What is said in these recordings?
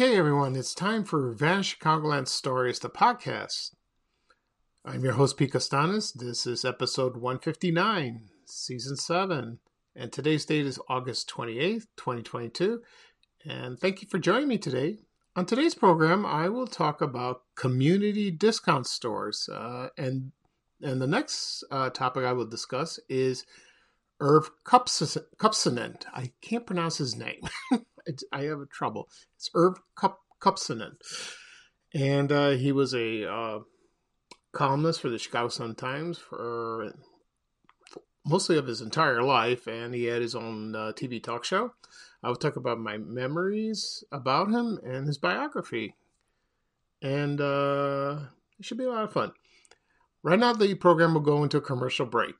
Okay, everyone, it's time for Vanish Chicagoland Stories, the podcast. I'm your host, Pete Costanis. This is episode 159, season 7, and today's date is August 28th, 2022. And thank you for joining me today. On today's program, I will talk about community discount stores. Uh, and, and the next uh, topic I will discuss is Irv Kupsanen. I can't pronounce his name. I have a trouble. It's Irv Kup, Kupsanen. And uh, he was a uh, columnist for the Chicago Sun Times for, for, mostly of his entire life, and he had his own uh, TV talk show. I will talk about my memories about him and his biography. And uh, it should be a lot of fun. Right now, the program will go into a commercial break.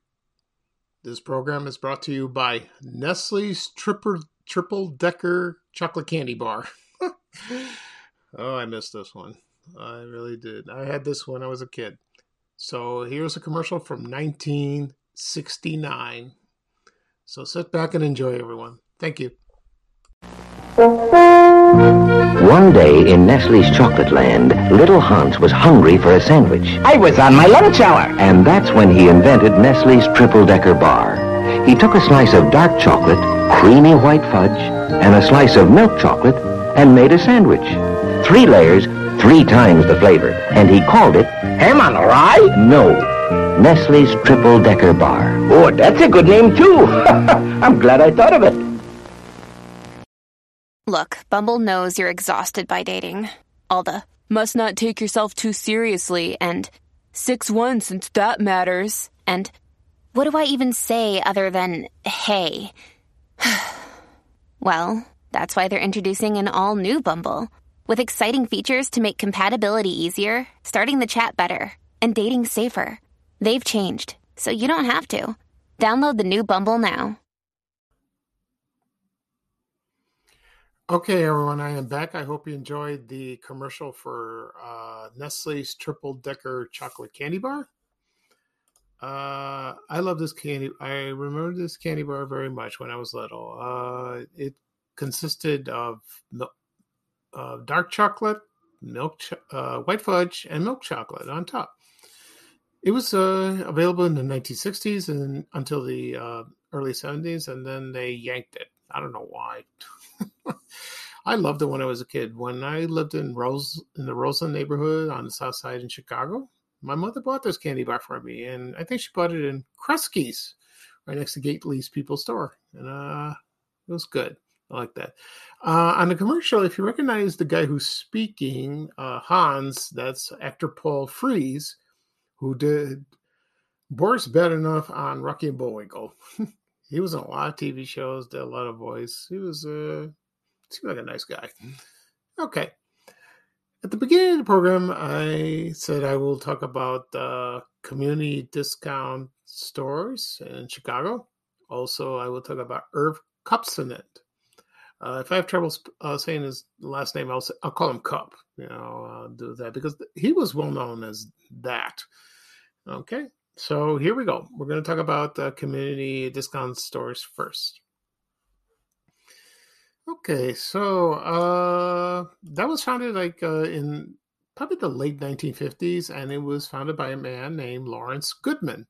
This program is brought to you by Nestle's Triple, triple Decker Chocolate Candy Bar. oh, I missed this one. I really did. I had this when I was a kid. So here's a commercial from 1969. So sit back and enjoy, everyone. Thank you. One day in Nestle's Chocolate Land, little Hans was hungry for a sandwich. I was on my lunch hour. And that's when he invented Nestle's Triple Decker Bar. He took a slice of dark chocolate, creamy white fudge, and a slice of milk chocolate, and made a sandwich. Three layers, three times the flavor, and he called it... Ham on a rye? No, Nestle's Triple Decker Bar. Oh, that's a good name, too. I'm glad I thought of it. Look, Bumble knows you're exhausted by dating. All the must not take yourself too seriously and 6 1 since that matters. And what do I even say other than hey? well, that's why they're introducing an all new Bumble with exciting features to make compatibility easier, starting the chat better, and dating safer. They've changed, so you don't have to. Download the new Bumble now. Okay, everyone, I am back. I hope you enjoyed the commercial for uh, Nestle's Triple Decker Chocolate Candy Bar. Uh, I love this candy. I remember this candy bar very much when I was little. Uh, it consisted of uh, dark chocolate, milk, ch- uh, white fudge, and milk chocolate on top. It was uh, available in the 1960s and until the uh, early 70s, and then they yanked it. I don't know why. I loved it when I was a kid. When I lived in Rose in the Roseland neighborhood on the south side in Chicago, my mother bought this candy bar for me, and I think she bought it in Kresge's, right next to Gately's People Store, and uh, it was good. I like that. Uh, on the commercial, if you recognize the guy who's speaking, uh, Hans, that's actor Paul Frees, who did Boris Badenov on Rocky and Bullwinkle. he was on a lot of TV shows, did a lot of voice. He was uh, seemed like a nice guy. Okay. At the beginning of the program, I said I will talk about uh, community discount stores in Chicago. Also, I will talk about Irv Kupsanen. Uh, if I have trouble uh, saying his last name, I'll, say, I'll call him Kup. You know, I'll do that because he was well known as that. Okay, so here we go. We're going to talk about community discount stores first. Okay, so uh, that was founded like uh, in probably the late 1950s, and it was founded by a man named Lawrence Goodman.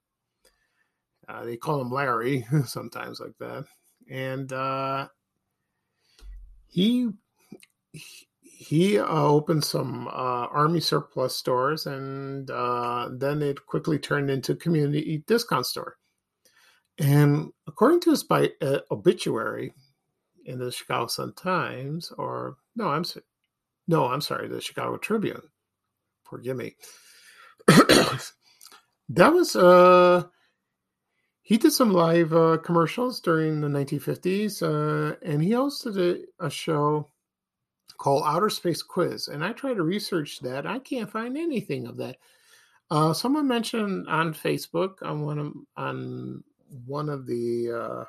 Uh, they call him Larry sometimes, like that, and uh, he he uh, opened some uh, army surplus stores, and uh, then it quickly turned into community discount store. And according to his uh, obituary, in the Chicago Sun Times, or no, I'm no, I'm sorry, the Chicago Tribune. Forgive me. that was uh he did some live uh, commercials during the 1950s, uh, and he hosted a, a, show called Outer Space Quiz. And I tried to research that. I can't find anything of that. Uh, someone mentioned on Facebook on one of on one of the uh,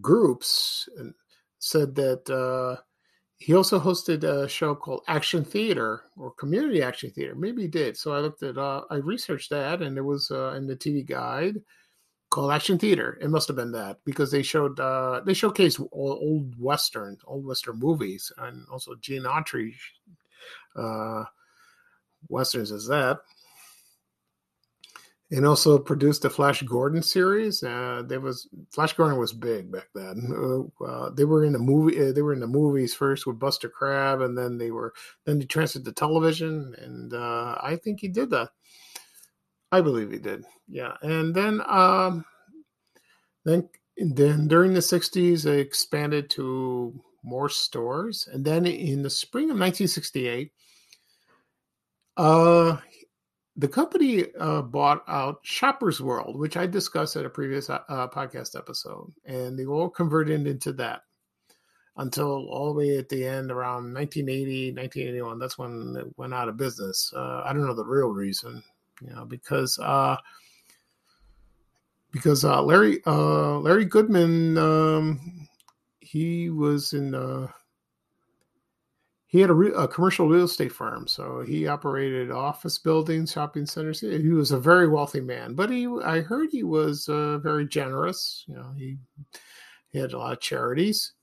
groups said that uh, he also hosted a show called Action Theater or Community Action Theater. Maybe he did. So I looked at, uh, I researched that, and it was uh, in the TV Guide called Action Theater. It must have been that because they showed uh, they showcased old western, old western movies, and also Gene Autry uh, westerns as that. And also produced the Flash Gordon series. Uh, there was Flash Gordon was big back then. Uh, uh they were in the movie. Uh, they were in the movies first with Buster Crabbe, and then they were then they transferred to television. And uh, I think he did that. I believe he did. Yeah, and then um, then then during the '60s, they expanded to more stores, and then in the spring of 1968, uh, the company uh, bought out Shoppers World, which I discussed at a previous uh, podcast episode, and they all converted into that until all the way at the end around 1980, 1981. That's when it went out of business. Uh, I don't know the real reason you know, because uh, because uh, Larry uh, Larry Goodman um, he was in uh, he had a, re- a, commercial real estate firm, so he operated office buildings, shopping centers. He was a very wealthy man, but he I heard he was uh, very generous. You know, he he had a lot of charities.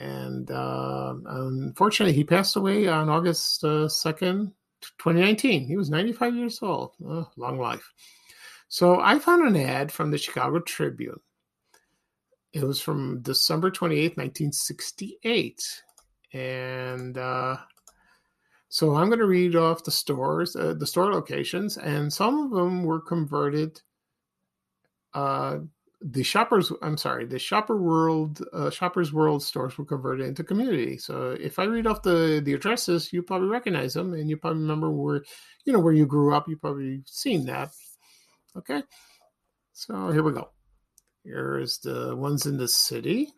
And uh, unfortunately, he passed away on August uh, second, 2019. He was 95 years old. Oh, long life. So I found an ad from the Chicago Tribune. It was from December 28th, 1968. And uh, so I'm going to read off the stores, uh, the store locations, and some of them were converted uh, the shoppers i'm sorry the shopper world uh, shoppers world stores were converted into community. So if i read off the the addresses you probably recognize them and you probably remember where you know where you grew up. You probably seen that. Okay? So here we go. Here's the ones in the city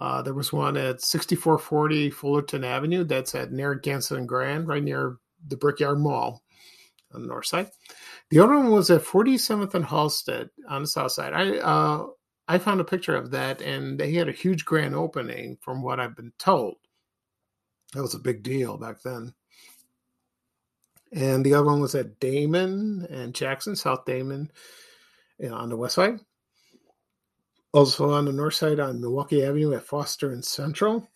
uh, there was one at 6440 fullerton avenue that's at narragansett and grand right near the brickyard mall on the north side the other one was at 47th and Halsted on the south side. I uh, I found a picture of that, and they had a huge grand opening, from what I've been told. That was a big deal back then. And the other one was at Damon and Jackson, South Damon, on the west side. Also on the north side on Milwaukee Avenue at Foster and Central.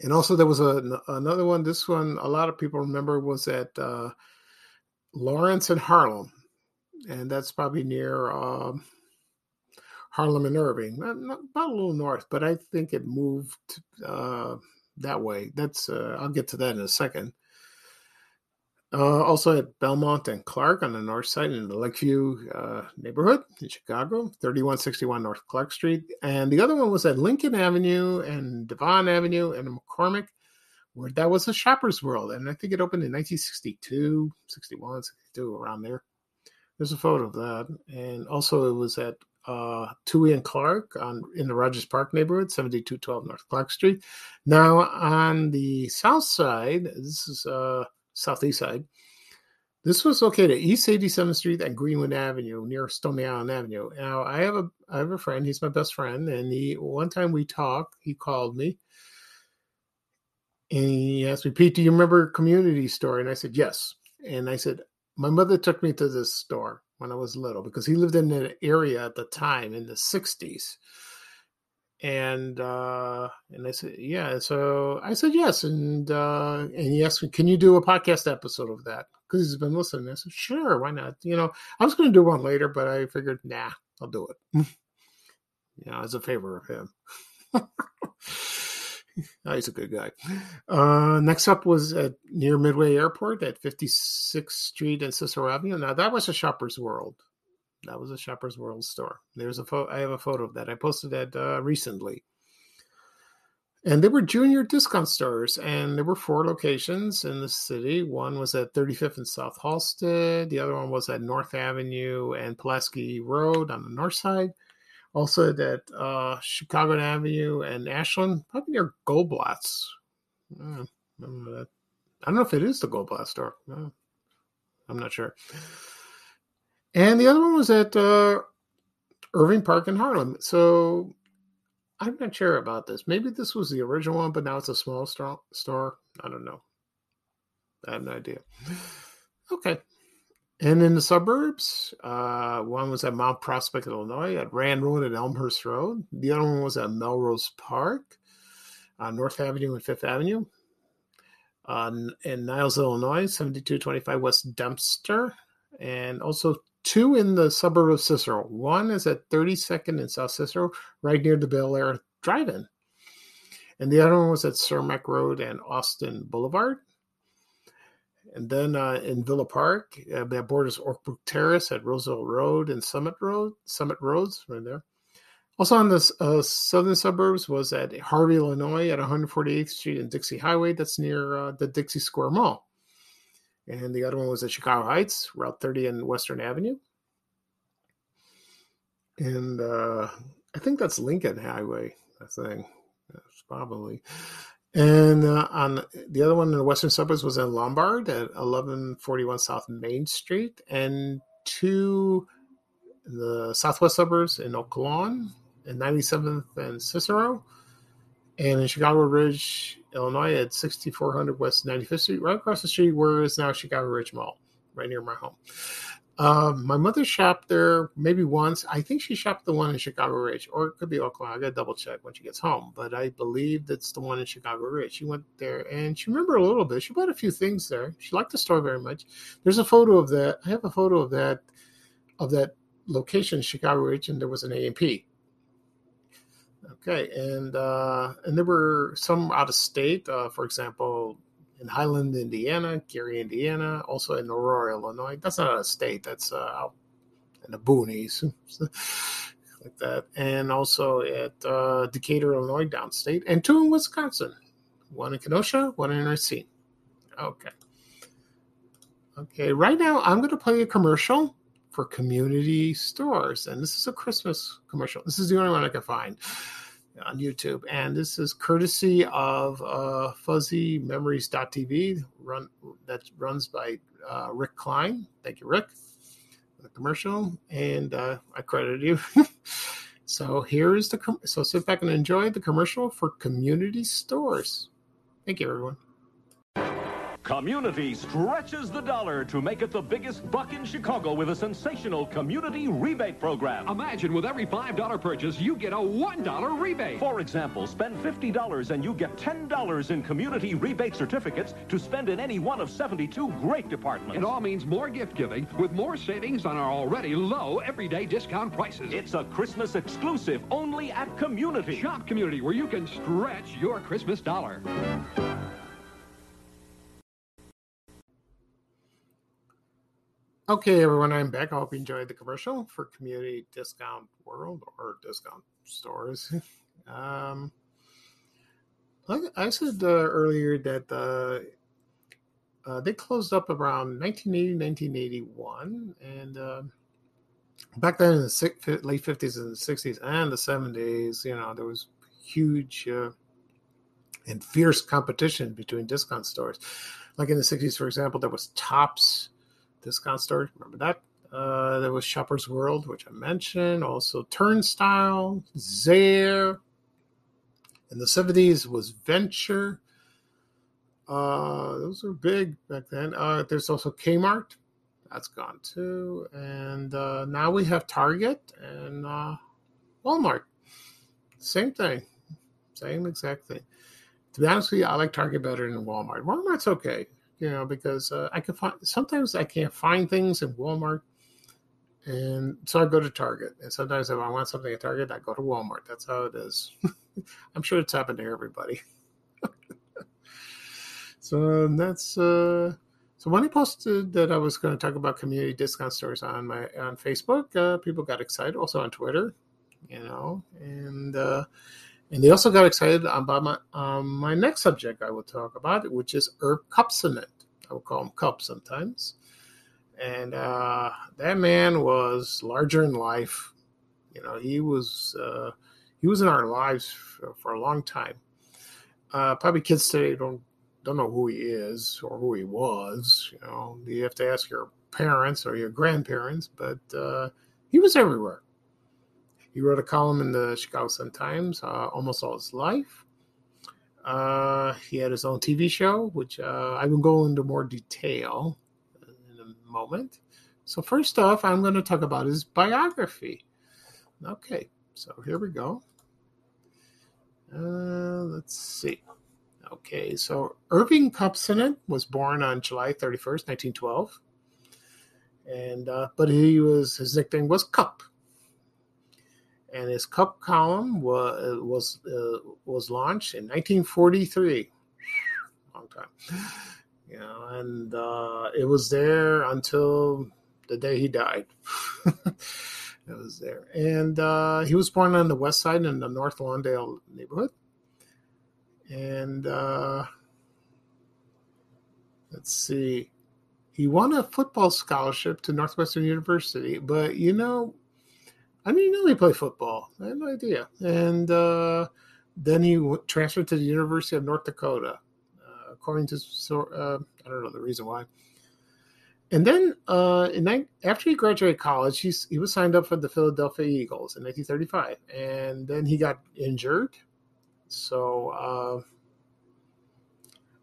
And also there was a, another one. This one a lot of people remember was at uh, Lawrence and Harlem, and that's probably near uh, Harlem and Irving, about a little north, but I think it moved uh, that way. That's uh, I'll get to that in a second. Uh, also at Belmont and Clark on the north side in the Lakeview uh, neighborhood in Chicago, 3161 North Clark Street. And the other one was at Lincoln Avenue and Devon Avenue and McCormick where that was a shopper's world. And I think it opened in 1962, 61, 62, around there. There's a photo of that. And also it was at uh, Touhy and Clark on in the Rogers Park neighborhood, 7212 North Clark Street. Now on the south side, this is uh, southeast side. This was located at East 87th Street and Greenwood Avenue near Stony Island Avenue. Now I have a I have a friend. He's my best friend, and he one time we talked. He called me, and he asked me, Pete, do you remember Community Store? And I said, yes. And I said, my mother took me to this store when I was little because he lived in an area at the time in the 60s. And uh, and I said, yeah. So I said yes, and uh, and he asked me, can you do a podcast episode of that? Because he's been listening. I said, sure, why not? You know, I was going to do one later, but I figured, nah, I'll do it. you know, as a favor of him. oh, he's a good guy. Uh, next up was at near Midway Airport at 56th Street and Cicero Avenue. Now that was a Shoppers World. That was a Shoppers World store. There's a photo. I have a photo of that. I posted that uh, recently. And they were junior discount stores, and there were four locations in the city. One was at 35th and South Halsted. The other one was at North Avenue and Pulaski Road on the north side also at uh, Chicago Avenue and Ashland, probably near Goldblatt's. Uh, I don't know if it is the Goldblatt store. Uh, I'm not sure. And the other one was at uh, Irving Park in Harlem. So I'm not sure about this. Maybe this was the original one, but now it's a small store. I don't know. I have no idea. Okay. And in the suburbs, uh, one was at Mount Prospect, Illinois, at Rand Road and Elmhurst Road. The other one was at Melrose Park, on North Avenue and Fifth Avenue. Uh, in Niles, Illinois, 7225 West Dempster. And also two in the suburb of Cicero. One is at 32nd and South Cicero, right near the Bel Air Drive In. And the other one was at Cermak Road and Austin Boulevard. And then uh, in Villa Park, uh, that borders Oakbrook Terrace at Roosevelt Road and Summit Road, Summit Roads, right there. Also on the uh, southern suburbs was at Harvey, Illinois, at 148th Street and Dixie Highway. That's near uh, the Dixie Square Mall. And the other one was at Chicago Heights, Route 30 and Western Avenue. And uh, I think that's Lincoln Highway. I think that's probably. And uh, on the other one in the western suburbs was in Lombard at 1141 South Main Street, and two the southwest suburbs in Oak Lawn and 97th and Cicero, and in Chicago Ridge, Illinois at 6400 West 95th Street, right across the street where is now Chicago Ridge Mall, right near my home. Um, my mother shopped there maybe once. I think she shopped the one in Chicago Ridge, or it could be Oklahoma. I got to double check when she gets home, but I believe that's the one in Chicago Ridge. She went there and she remembered a little bit. She bought a few things there. She liked the store very much. There's a photo of that. I have a photo of that of that location, Chicago Ridge, and there was an A&P. Okay, and uh, and there were some out of state. Uh, for example, in Highland, Indiana, Gary, Indiana, also in Aurora, Illinois. That's not a state, that's uh, out in the boonies, like that. And also at uh, Decatur, Illinois, downstate, and two in Wisconsin. One in Kenosha, one in Racine. Okay. Okay, right now I'm going to play a commercial for community stores. And this is a Christmas commercial. This is the only one I can find on YouTube. And this is courtesy of uh, Fuzzy Memories.tv, run, that runs by uh, Rick Klein. Thank you, Rick, the commercial. And uh, I credit you. so here is the, com- so sit back and enjoy the commercial for community stores. Thank you, everyone. Community stretches the dollar to make it the biggest buck in Chicago with a sensational community rebate program. Imagine with every $5 purchase, you get a $1 rebate. For example, spend $50 and you get $10 in community rebate certificates to spend in any one of 72 great departments. It all means more gift giving with more savings on our already low everyday discount prices. It's a Christmas exclusive only at Community. Shop Community where you can stretch your Christmas dollar. Okay, everyone, I'm back. I hope you enjoyed the commercial for Community Discount World or Discount Stores. um, like I said uh, earlier that uh, uh, they closed up around 1980, 1981, and uh, back then in the late 50s and 60s and the 70s, you know, there was huge uh, and fierce competition between discount stores. Like in the 60s, for example, there was Tops discount store. Remember that? Uh, there was Shoppers World, which I mentioned. Also Turnstile, Zayre. In the 70s was Venture. Uh, those were big back then. Uh, there's also Kmart. That's gone too. And uh, now we have Target and uh, Walmart. Same thing. Same exact thing. To be honest with you, I like Target better than Walmart. Walmart's okay you know, because uh, I can find sometimes I can't find things in Walmart, and so I go to Target. And sometimes if I want something at Target, I go to Walmart. That's how it is. I'm sure it's happened to everybody. so um, that's uh, so when I posted that I was going to talk about community discount stores on my on Facebook, uh, people got excited. Also on Twitter, you know, and. Uh, and they also got excited about my um, my next subject I will talk about, which is Herb Kupcinet. I will call him Kup sometimes. And uh, that man was larger in life. You know, he was uh, he was in our lives for, for a long time. Uh, probably kids today don't don't know who he is or who he was. You know, you have to ask your parents or your grandparents, but uh, he was everywhere. He wrote a column in the Chicago Sun Times uh, almost all his life. Uh, he had his own TV show, which uh, I will go into more detail in a moment. So first off, I'm going to talk about his biography. Okay, so here we go. Uh, let's see. Okay, so Irving Kupcinet was born on July 31st, 1912. And uh, but he was his nickname was Kup. And his Kup column was was uh, was launched in 1943. Long time. You know, and uh, it was there until the day he died. it was there. And uh, he was born on the west side in the North Lawndale neighborhood and uh, let's see, he won a football scholarship to Northwestern University. But you know, I didn't know he played football. I had no idea. And uh, then he w- transferred to the University of North Dakota, uh, according to uh, I don't know the reason why. And then, uh, in after he graduated college, he's, he was signed up for the Philadelphia Eagles in 1935, and then he got injured so uh,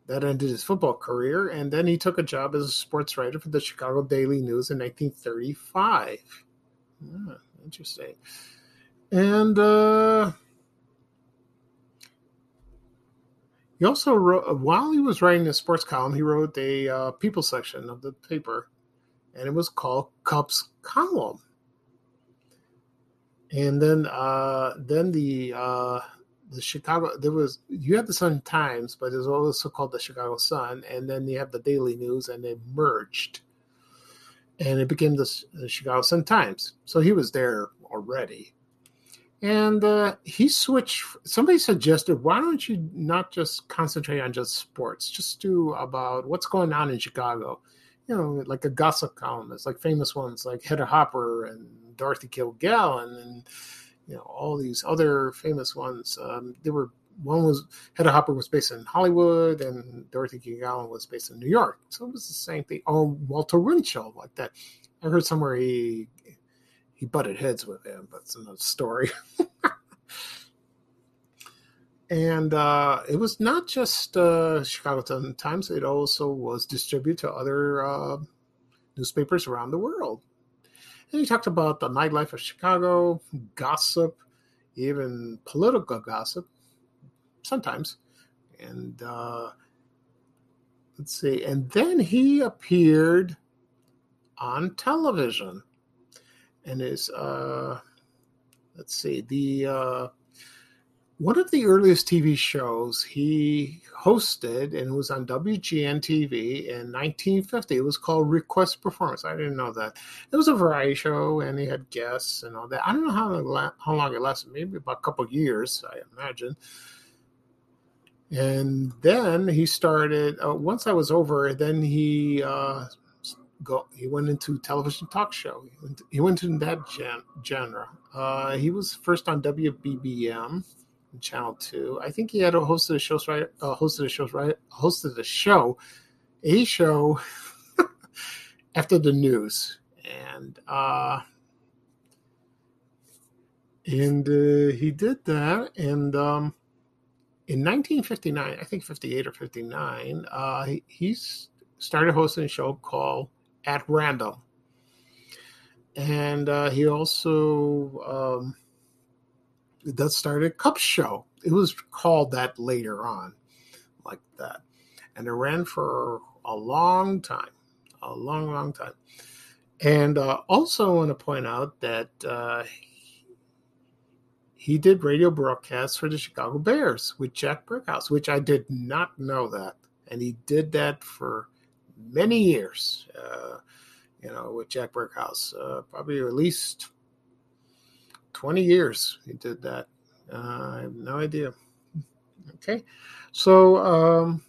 that ended his football career, and then he took a job as a sports writer for the Chicago Daily News in 1935. Ah, interesting. And uh, he also wrote, while he was writing the sports column, he wrote a uh, people section of the paper, and it was called Kup's Column. And then, uh, then the uh, the Chicago there was you had the Sun Times, but there's also called the Chicago Sun, and then you have the Daily News, and they merged, and it became the, Chicago Sun Times. So he was there already, and uh, he switched. Somebody suggested, why don't you not just concentrate on just sports, just do about what's going on in Chicago, you know, like a gossip columnist, like famous ones like Hedda Hopper and Dorothy Kilgallen and you know all these other famous ones. Um, there were one was Hedda Hopper was based in Hollywood, and Dorothy Kilgallen was based in New York. So it was the same thing. Or Walter Winchell, like that. I heard somewhere he he butted heads with him, but it's another story. and uh, it was not just uh, Chicago Times; it also was distributed to other uh, newspapers around the world. And he talked about the nightlife of Chicago, gossip, even political gossip, sometimes. And uh, let's see. And then he appeared on television. And his, uh, let's see, the uh, one of the earliest TV shows he hosted and was on WGN TV in 1950. It was called Request Performance. I didn't know that. It was a variety show and he had guests and all that. I don't know how how long it lasted, maybe about a couple years, I imagine. And then he started, uh, once I was over, then he uh, go, he went into television talk show. He went, he went into that gen, genre. Uh, he was first on WBBM Channel Two. I think he had a hosted a show right, uh, hosted a show right, hosted a show, a show after the news, and uh, and uh, he did that, and um, in 1959, I think 58 or 59, uh, he, started hosting a show called At Random, and uh, he also um, that started Kup Show. It was called that later on, like that. And it ran for a long time, a long, long time. And uh, also, want to point out that uh, he did radio broadcasts for the Chicago Bears with Jack Brickhouse, which I did not know that. And he did that for many years, uh, you know, with Jack Brickhouse, uh, probably at least 20 years he did that. Uh, I have no idea. Okay. So, um,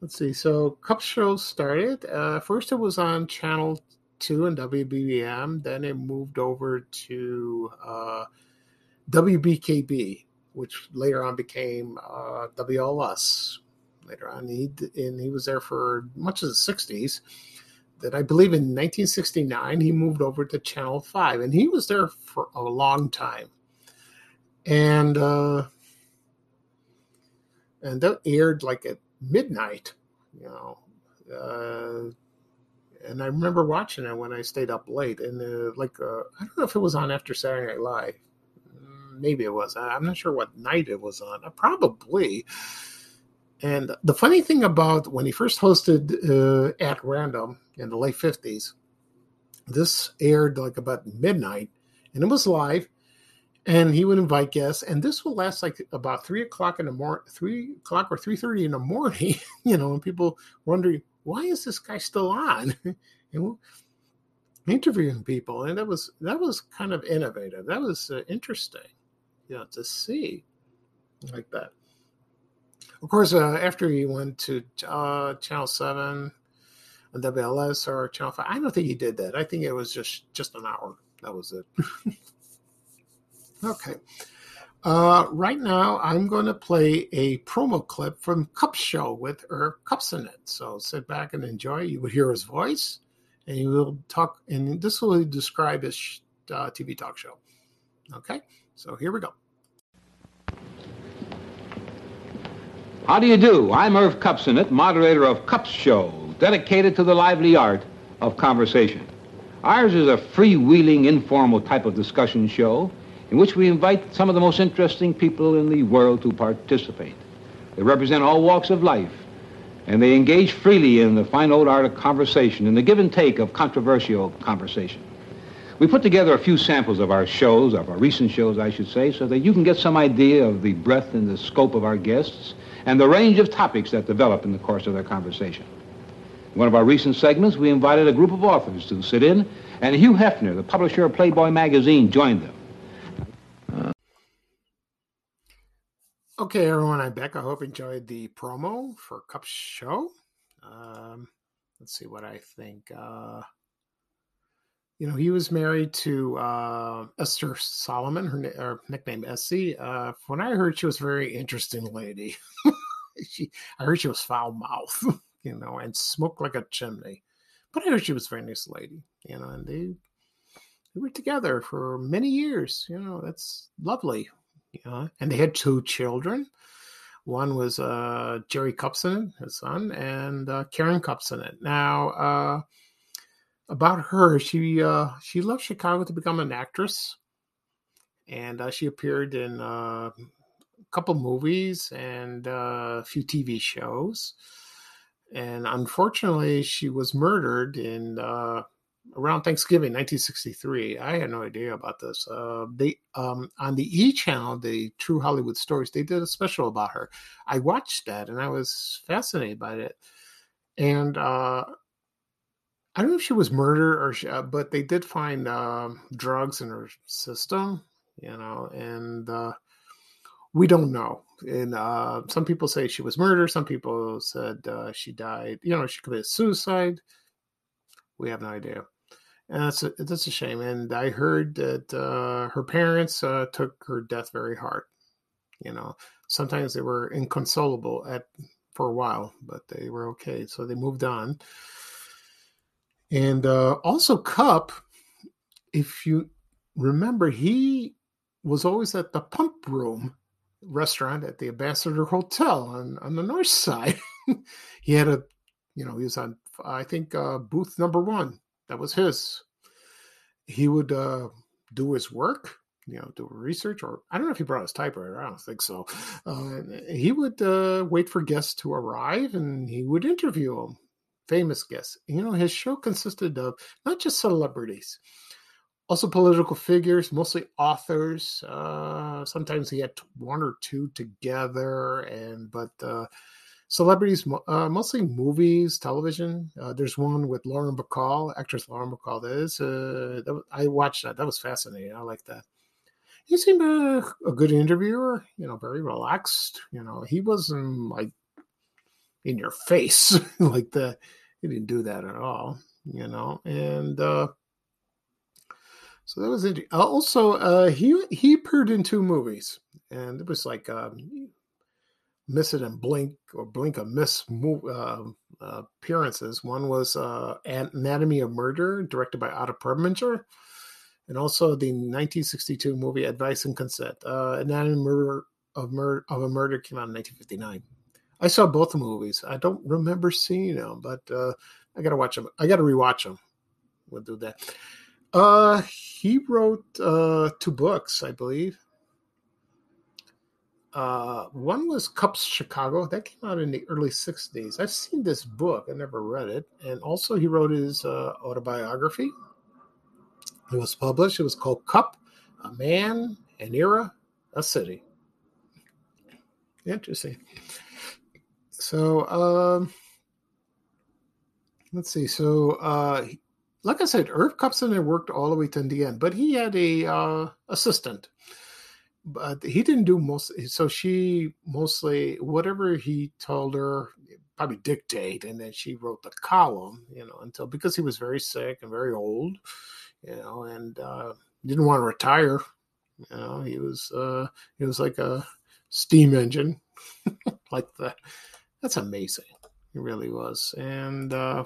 let's see. So, Kup Show started. Uh, first, it was on Channel 2 and WBBM. Then it moved over to uh, WBKB, which later on became uh, WLS. Later on, he, and he was there for much of the 60s that I believe in 1969 he moved over to Channel 5 and he was there for a long time. And uh and that aired like at midnight, you know. Uh and I remember watching it when I stayed up late. And uh, like, uh, I don't know if it was on after Saturday Night Live. Maybe it was. I'm not sure what night it was on. Uh, Probably. And the funny thing about when he first hosted uh, at random in the late 50s, this aired like about midnight and it was live and he would invite guests and this would last like about three o'clock in the morning three o'clock or 3.30 in the morning you know and people wondering why is this guy still on and interviewing people and that was that was kind of innovative that was uh, interesting you know to see like that of course uh, after he went to uh, channel 7 on WLS or channel 5 i don't think he did that i think it was just just an hour that was it okay uh, right now, I'm going to play a promo clip from Kup Show with Irv Kupcinet. So sit back and enjoy. You will hear his voice, and he will talk. And this will describe his uh, TV talk show. Okay, so here we go. How do you do? I'm Irv Kupcinet, moderator of Kups Show, dedicated to the lively art of conversation. Ours is a freewheeling, informal type of discussion show in which we invite some of the most interesting people in the world to participate. They represent all walks of life, and they engage freely in the fine old art of conversation and the give and take of controversial conversation. We put together a few samples of our shows, of our recent shows, I should say, so that you can get some idea of the breadth and the scope of our guests and the range of topics that develop in the course of their conversation. In one of our recent segments, we invited a group of authors to sit in, and Hugh Hefner, the publisher of Playboy magazine, joined them. Okay, everyone, I'm back. I hope you enjoyed the promo for Kup Show. Um, let's see what I think. Uh, you know, he was married to uh, Esther Solomon, her, her nickname Essie. Uh, when I heard she was a very interesting lady, she, I heard she was foul mouth, you know, and smoked like a chimney. But I heard she was a very nice lady, you know, and they they were together for many years. You know, that's lovely. You know, and they had two children. One was uh, Jerry Kupcinet, his son, and uh, Karen Kupcinet. Now, uh, about her, she uh, she left Chicago to become an actress, and uh, she appeared in uh, a couple movies and uh, a few TV shows. And unfortunately, she was murdered in uh, around Thanksgiving, 1963. I had no idea about this. Uh, they um, on the E channel, the True Hollywood Stories, they did a special about her. I watched that and I was fascinated by it. And uh, I don't know if she was murdered or, she, uh, but they did find um, drugs in her system, you know, and uh, we don't know. And uh, some people say she was murdered. Some people said uh, she died. You know, she committed suicide. We have no idea and that's a, that's a shame. And I heard that uh, her parents uh, took her death very hard. You know, sometimes they were inconsolable at for a while, but they were okay, so they moved on. And uh, also, Kup, if you remember, he was always at the Pump Room restaurant at the Ambassador Hotel on on the north side. he had a, you know, he was on I think uh, booth number one that was his. He would uh, do his work, you know, do research, or I don't know if he brought his typewriter. I don't think so. Uh, he would uh, wait for guests to arrive, and he would interview them, famous guests. You know, his show consisted of not just celebrities, also political figures, mostly authors. Uh, sometimes he had one or two together, and but uh, celebrities, uh, mostly movies, television. Uh, there's one with Lauren Bacall, actress Lauren Bacall. That is, uh, that I watched that. That was fascinating. I like that. He seemed a, a good interviewer. You know, very relaxed. You know, he wasn't like in your face like the He didn't do that at all. You know, and uh, so that was interesting. Also, uh, he he appeared in two movies, and it was like um, miss it and blink or blink and miss uh, appearances. One was uh, Anatomy of Murder, directed by Otto Preminger, and also the 1962 movie Advice and Consent. Uh, Anatomy of Murder, of, Mur- of a Murder came out in 1959. I saw both movies. I don't remember seeing them, but uh, I gotta watch them. I gotta rewatch them. We'll do that. Uh, he wrote uh two books, I believe. Uh, one was Kups Chicago that came out in the early '60s. I've seen this book, I never read it, and also he wrote his uh, autobiography. It was published. It was called Kup, a Man, an Era, a City. Interesting. So, um, let's see. So, uh, like I said, Irv Kupcinet worked all the way to the end, but he had a uh, assistant but he didn't do most so she mostly whatever he told her probably dictate and then she wrote the column you know until because he was very sick and very old you know and uh didn't want to retire you know he was uh he was like a steam engine like that that's amazing It really was and uh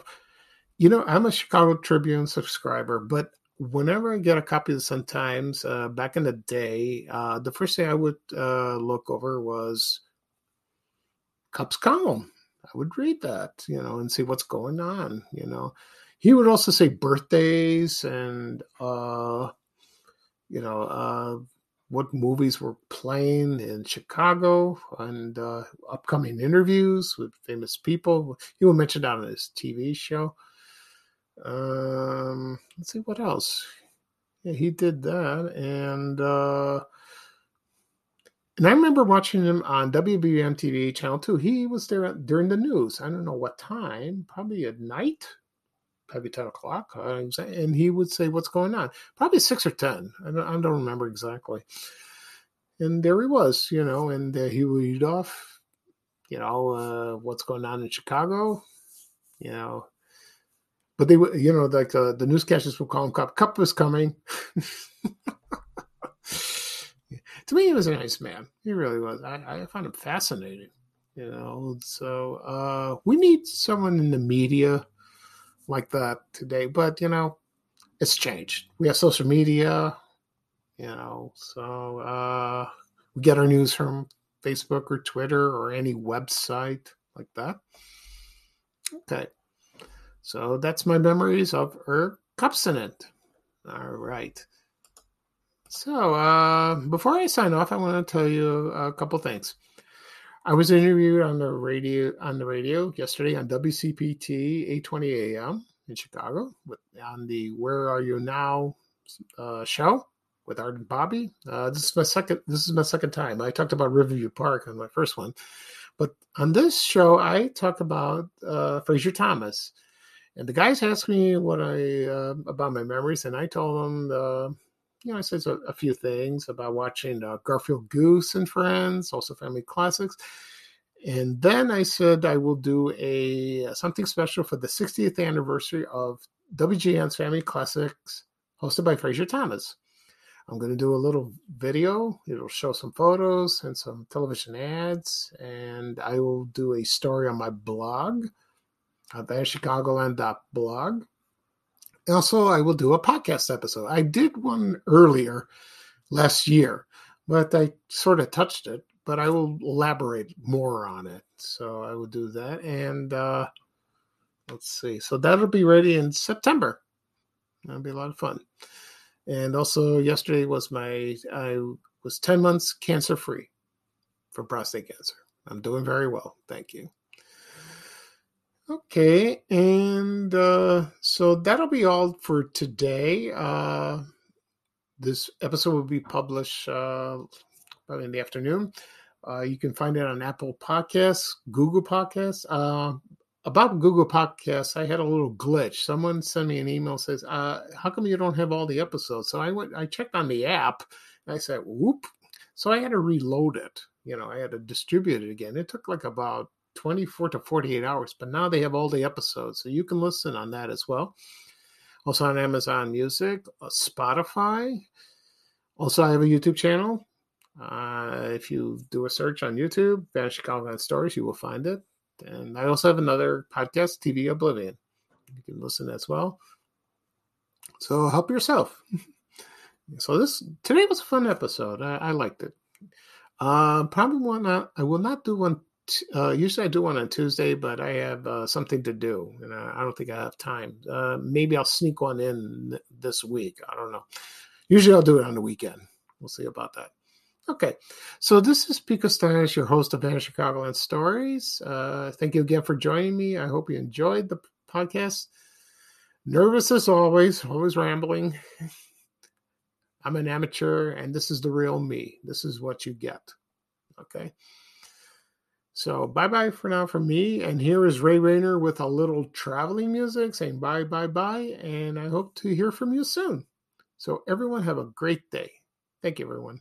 you know i'm a chicago tribune subscriber but whenever I get a copy of the Sun Times, uh, back in the day, uh, the first thing I would uh, look over was Kup's column. I would read that, you know, and see what's going on. You know, he would also say birthdays and, uh, you know, uh, what movies were playing in Chicago and uh, upcoming interviews with famous people. He would mention that on his TV show. Um, let's see what else. Yeah, he did that, and uh, and I remember watching him on WBM TV Channel Two. He was there during the news. I don't know what time, probably at night, probably ten o'clock. Uh, and he would say, "What's going on?" Probably six or ten. I don't, I don't remember exactly. And there he was, you know, and uh, he would read off, you know, uh, what's going on in Chicago, you know, but they would, you know, like uh, the newscasters would call him Kup. Kup was coming. to me, he was a nice man. He really was. I, I find him fascinating. You know, so uh, we need someone in the media like that today. But you know, it's changed. We have social media. You know, so uh, we get our news from Facebook or Twitter or any website like that. Okay. So that's my memories of Irv Kupcinet. All right. So uh, before I sign off, I want to tell you a couple things. I was interviewed on the radio on the radio yesterday on WCPT 820 AM in Chicago with, on the Where Are You Now uh, show with Art and Bobby. Uh, this is my second. This is my second time. I talked about Riverview Park on my first one, but on this show I talk about uh, Frazier Thomas and the guys asked me what I uh, about my memories, and I told them, uh, you know, I said a, a, few things about watching uh, Garfield Goose and Friends, also Family Classics, and then I said I will do a something special for the 60th anniversary of WGN's Family Classics, hosted by Frazier Thomas. I'm going to do a little video. It'll show some photos and some television ads, and I will do a story on my blog at thechicagoland.blog. Also, I will do a podcast episode. I did one earlier last year, but I sort of touched it, but I will elaborate more on it. So I will do that. And uh, let's see. So that'll be ready in September. That'll be a lot of fun. And also, yesterday was my, I was 10 months cancer free from prostate cancer. I'm doing very well. Thank you. Okay, and uh, so that'll be all for today. Uh, this episode will be published uh, probably in the afternoon. Uh, you can find it on Apple Podcasts, Google Podcasts. Uh, about Google Podcasts, I had a little glitch. Someone sent me an email says, uh, "How come you don't have all the episodes?" So I went, I checked on the app, and I said, "Whoop!" So I had to reload it. You know, I had to distribute it again. It took like about 24 to 48 hours, but now they have all the episodes. So you can listen on that as well. Also on Amazon Music, uh, Spotify. Also, I have a YouTube channel. Uh, if you do a search on YouTube, Vanishing Chicago Stories, you will find it. And I also have another podcast, TV Oblivion. You can listen as well. So help yourself. so this today was a fun episode. I, I liked it. Uh, probably one. Not, I will not do one uh, usually I do one on Tuesday, but I have uh, something to do, and I, I, don't think I have time. Uh, maybe I'll sneak one in this week. I don't know. Usually I'll do it on the weekend. We'll see about that. Okay, so this is Pico Stylish, your host of Banner Chicagoland Stories. Uh, thank you again for joining me. I hope you enjoyed the podcast. Nervous as always, always rambling. I'm an amateur, and this is the real me. This is what you get. Okay. So bye bye for now from me. And here is Ray Rayner with a little traveling music saying bye bye bye. And I hope to hear from you soon. So everyone have a great day. Thank you, everyone.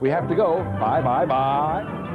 We have to go. Bye bye bye.